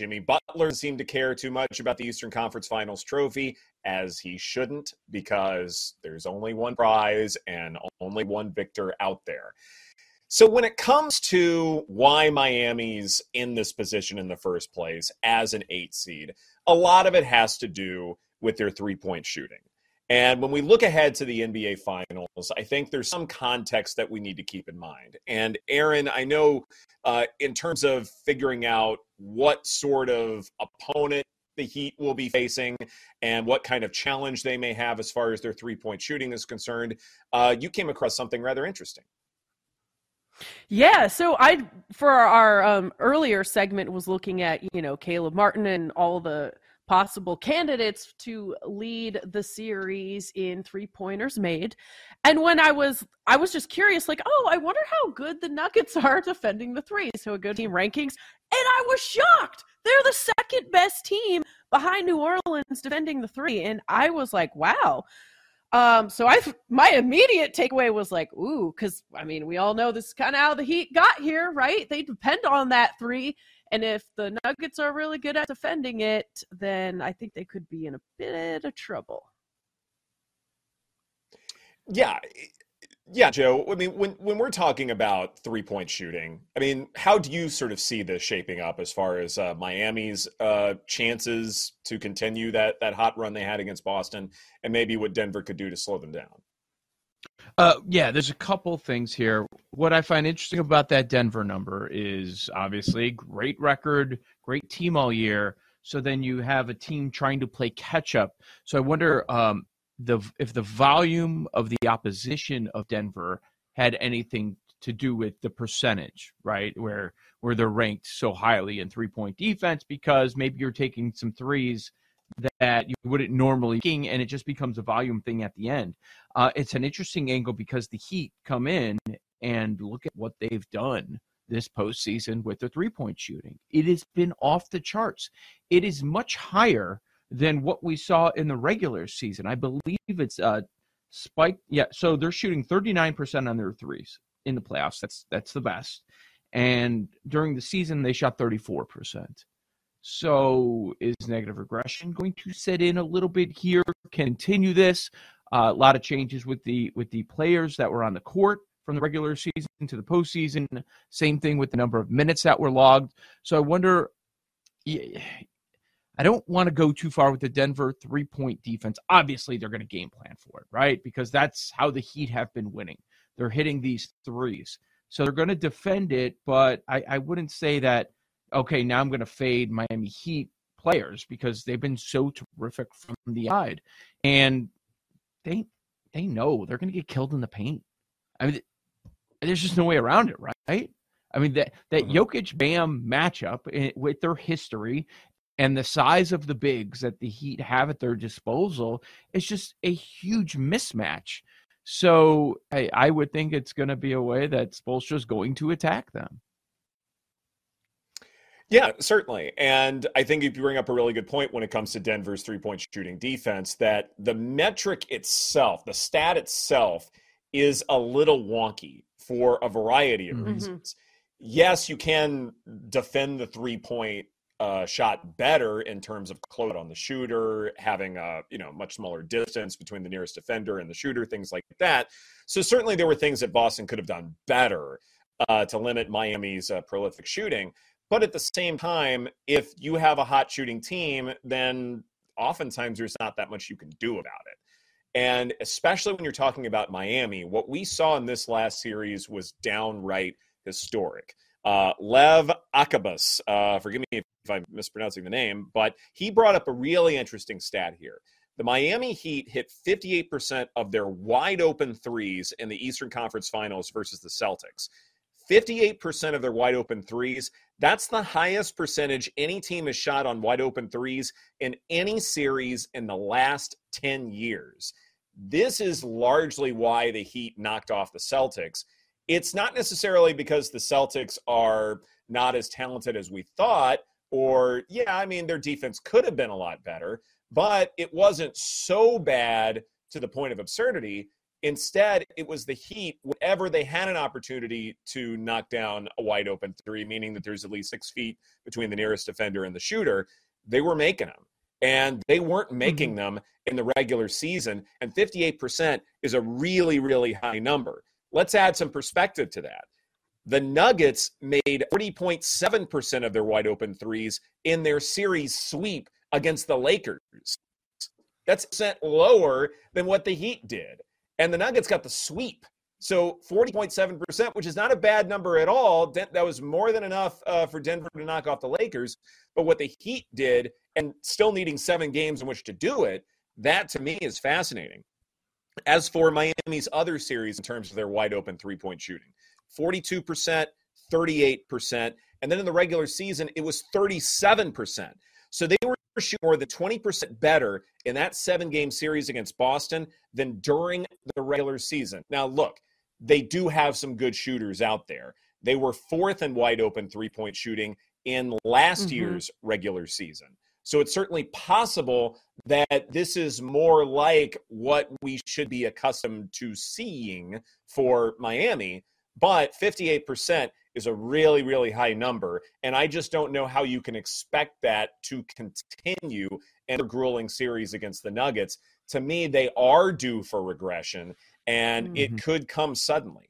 Jimmy Butler seemed to care too much about the Eastern Conference Finals trophy, as he shouldn't, because there's only one prize and only one victor out there. So, when it comes to why Miami's in this position in the first place as an eight seed, a lot of it has to do with their three point shooting. And when we look ahead to the NBA Finals, I think there's some context that we need to keep in mind. And Aaron, I know uh, in terms of figuring out what sort of opponent the Heat will be facing and what kind of challenge they may have as far as their three point shooting is concerned, uh, you came across something rather interesting. Yeah, so I for our um, earlier segment was looking at you know Caleb Martin and all the possible candidates to lead the series in three pointers made. And when I was I was just curious like, "Oh, I wonder how good the Nuggets are defending the three. So a good team rankings, and I was shocked. They're the second best team behind New Orleans defending the three and I was like, "Wow." Um, so I my immediate takeaway was like, ooh, because I mean, we all know this is kind of how the Heat got here, right? They depend on that three, and if the Nuggets are really good at defending it, then I think they could be in a bit of trouble. Yeah. Yeah, Joe. I mean, when when we're talking about three point shooting, I mean, how do you sort of see this shaping up as far as uh, Miami's uh, chances to continue that that hot run they had against Boston, and maybe what Denver could do to slow them down? Uh, yeah, there's a couple things here. What I find interesting about that Denver number is obviously great record, great team all year. So then you have a team trying to play catch up. So I wonder um, the if the volume of the opposition of Denver had anything to do with the percentage, right? Where where they're ranked so highly in three point defense because maybe you're taking some threes that you wouldn't normally and it just becomes a volume thing at the end. Uh, it's an interesting angle because the Heat come in and look at what they've done this postseason with the three point shooting. It has been off the charts. It is much higher than what we saw in the regular season. I believe it's uh spike. Yeah, so they're shooting 39% on their threes in the playoffs. That's that's the best. And during the season they shot 34%. So is negative regression going to set in a little bit here? Continue this. Uh, a lot of changes with the with the players that were on the court from the regular season to the postseason. Same thing with the number of minutes that were logged. So I wonder. I don't want to go too far with the Denver three point defense. Obviously, they're going to game plan for it, right? Because that's how the Heat have been winning. They're hitting these threes. So they're going to defend it, but I, I wouldn't say that okay, now I'm going to fade Miami Heat players because they've been so terrific from the side, and they they know they're going to get killed in the paint. I mean, there's just no way around it, right? I mean that that mm-hmm. Jokic Bam matchup eh, with their history and the size of the bigs that the Heat have at their disposal is just a huge mismatch. So I, I would think it's going to be a way that Spoelstra is going to attack them. Yeah, certainly. And I think you bring up a really good point when it comes to Denver's three point shooting defense that the metric itself, the stat itself, is a little wonky for a variety of mm-hmm. reasons. Yes, you can defend the three point uh, shot better in terms of close on the shooter, having a you know much smaller distance between the nearest defender and the shooter, things like that. So certainly there were things that Boston could have done better uh, to limit Miami's uh, prolific shooting. But at the same time, if you have a hot shooting team, then oftentimes there's not that much you can do about it. And especially when you're talking about Miami, what we saw in this last series was downright historic. Uh, Lev Akabas, uh, forgive me if I'm mispronouncing the name, but he brought up a really interesting stat here. The Miami Heat hit 58% of their wide open threes in the Eastern Conference Finals versus the Celtics. 58% of their wide open threes. That's the highest percentage any team has shot on wide open threes in any series in the last 10 years. This is largely why the Heat knocked off the Celtics. It's not necessarily because the Celtics are not as talented as we thought, or, yeah, I mean, their defense could have been a lot better, but it wasn't so bad to the point of absurdity Instead, it was the Heat, whenever they had an opportunity to knock down a wide open three, meaning that there's at least six feet between the nearest defender and the shooter, they were making them. And they weren't making mm-hmm. them in the regular season. And 58% is a really, really high number. Let's add some perspective to that. The Nuggets made 40.7% of their wide open threes in their series sweep against the Lakers. That's percent lower than what the Heat did. And the Nuggets got the sweep. So 40.7%, which is not a bad number at all. That was more than enough uh, for Denver to knock off the Lakers. But what the Heat did, and still needing seven games in which to do it, that to me is fascinating. As for Miami's other series in terms of their wide open three point shooting, 42%, 38%. And then in the regular season, it was 37%. So they were shooting more than 20% better in that seven game series against Boston than during the regular season. Now, look, they do have some good shooters out there. They were fourth in wide open three point shooting in last mm-hmm. year's regular season. So it's certainly possible that this is more like what we should be accustomed to seeing for Miami. But 58% is a really, really high number. And I just don't know how you can expect that to continue in a grueling series against the Nuggets. To me, they are due for regression, and mm-hmm. it could come suddenly.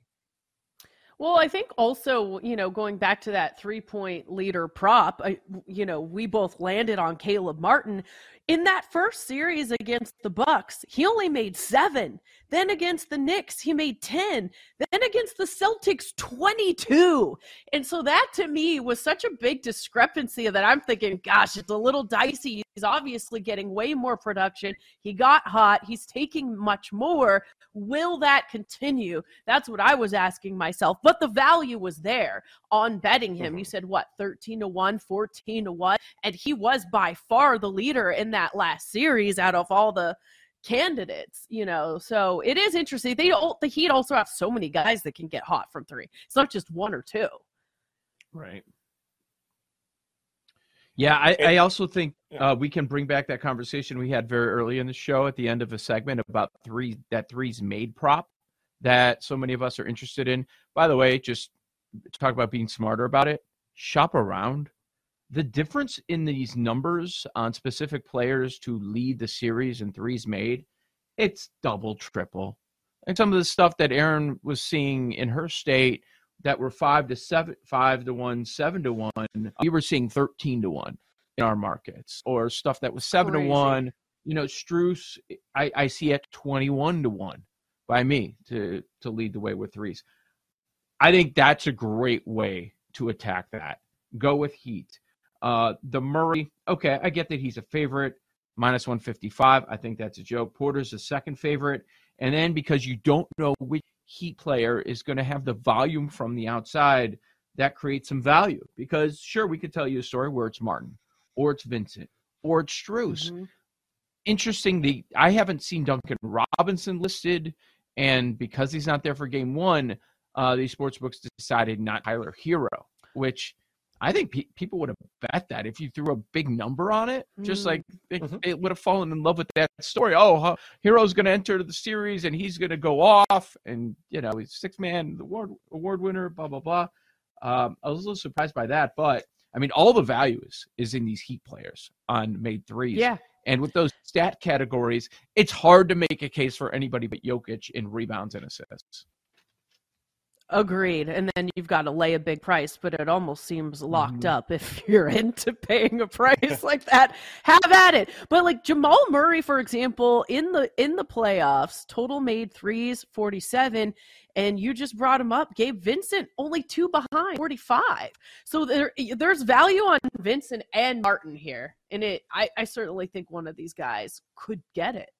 Well, I think also, you know, going back to that three point leader prop, I, you know, we both landed on Caleb Martin in that first series against the Bucks. He only made seven. Then against the Knicks, he made 10. Then against the Celtics, 22. And so that to me was such a big discrepancy that I'm thinking, gosh, it's a little dicey. He's obviously getting way more production. He got hot. He's taking much more. Will that continue? That's what I was asking myself. But the value was there on betting him. Mm-hmm. You said what, 13 to 1, 14 to 1? And he was by far the leader in that last series out of all the candidates, you know. So it is interesting. They all, the Heat also have so many guys that can get hot from three. It's not just one or two. Right. Yeah, I, I also think uh, we can bring back that conversation we had very early in the show at the end of a segment about three that threes made prop that so many of us are interested in. By the way, just talk about being smarter about it. Shop around the difference in these numbers on specific players to lead the series and threes made, it's double, triple. And some of the stuff that Erin was seeing in her state that were five to seven, five to one, seven to one, we were seeing thirteen to one in our markets, or stuff that was seven Crazy. to one. You know, Strus, I, I see at twenty-one to one by me to to lead the way with threes. I think that's a great way to attack that. Go with heat. Uh, the Murray, okay, I get that he's a favorite, minus 155. I think that's a joke. Porter's a second favorite. And then because you don't know which Heat player is going to have the volume from the outside, that creates some value. Because sure, we could tell you a story where it's Martin, or it's Vincent, or it's Strus. Mm-hmm. Interesting, the I haven't seen Duncan Robinson listed, and because he's not there for game one, uh, these sports books decided not Tyler Herro, which – I think pe- people would have bet that if you threw a big number on it, just mm-hmm. like it, mm-hmm. it, would have fallen in love with that story. Oh, huh, Herro's going to enter the series and he's going to go off, and you know he's six man award award winner. Blah blah blah. Um, I was a little surprised by that, but I mean, all the value is is in these Heat players on made threes. Yeah. And with those stat categories, it's hard to make a case for anybody but Jokic in rebounds and assists. Agreed. And then you've got to lay a big price, but it almost seems locked mm-hmm. up if you're into paying a price like that. Have at it. But like Jamal Murray, for example, in the in the playoffs, total made threes 47. And you just brought him up. Gabe Vincent only two behind 45. So there there's value on Vincent and Martin here. And it I, I certainly think one of these guys could get it.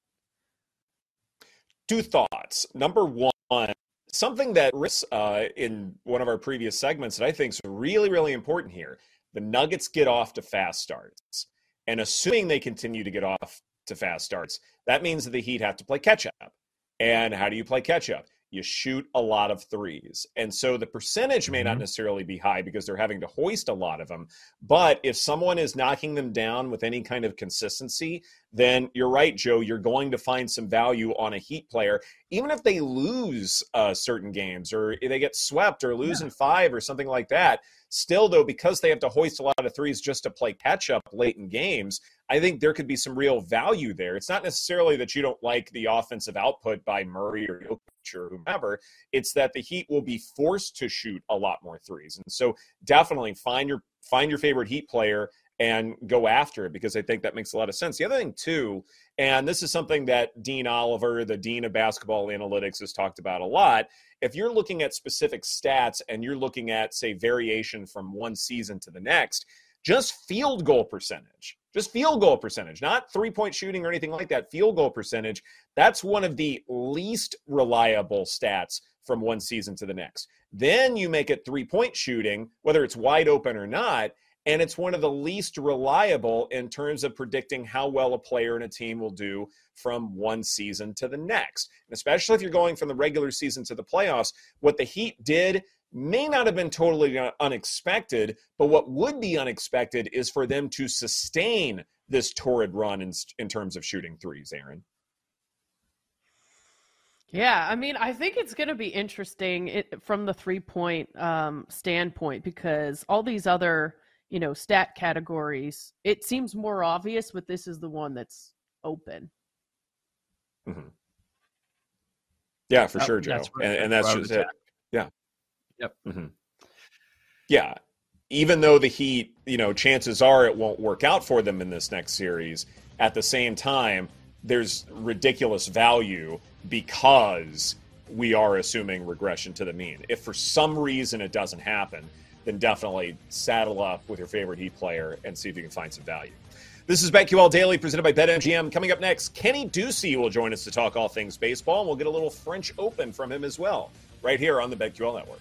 Two thoughts. Number one, something that uh, in one of our previous segments that I think is really, really important here. The Nuggets get off to fast starts. And assuming they continue to get off to fast starts, that means that the Heat have to play catch up. And how do you play catch up? You shoot a lot of threes. And so the percentage may not Mhm. necessarily be high because they're having to hoist a lot of them. But if someone is knocking them down with any kind of consistency, then you're right, Joe. You're going to find some value on a Heat player, even if they lose uh, certain games or they get swept or lose in five or something like that. Still, though, because they have to hoist a lot of threes just to play catch up late in games, I think there could be some real value there. It's not necessarily that you don't like the offensive output by Murray or Jokic or whomever. It's that the Heat will be forced to shoot a lot more threes, and so definitely find your find your favorite Heat player and go after it because I think that makes a lot of sense. The other thing too, and this is something that Dean Oliver, the dean of basketball analytics, has talked about a lot. If you're looking at specific stats and you're looking at say variation from one season to the next, just field goal percentage just field goal percentage, not three point shooting or anything like that. Field goal percentage, that's one of the least reliable stats from one season to the next. Then you make it three point shooting, whether it's wide open or not, and it's one of the least reliable in terms of predicting how well a player and a team will do from one season to the next. And especially if you're going from the regular season to the playoffs, what the Heat did may not have been totally unexpected, but what would be unexpected is for them to sustain this torrid run in, in terms of shooting threes, Aaron. Yeah, I mean, I think it's going to be interesting it, from the three point um, standpoint because all these other, you know, stat categories, it seems more obvious, but this is the one that's open. Mm-hmm. Yeah, for Oh, sure, Joe. that's and, and that's just it. Yeah. Yep. hmm Yeah. Even though the Heat, you know, chances are it won't work out for them in this next series, at the same time, there's ridiculous value because we are assuming regression to the mean. If for some reason it doesn't happen, then definitely saddle up with your favorite Heat player and see if you can find some value. This is BetQL Daily presented by BetMGM. Coming up next, Kenny Ducey will join us to talk all things baseball, and we'll get a little French Open from him as well, right here on the BetQL Network.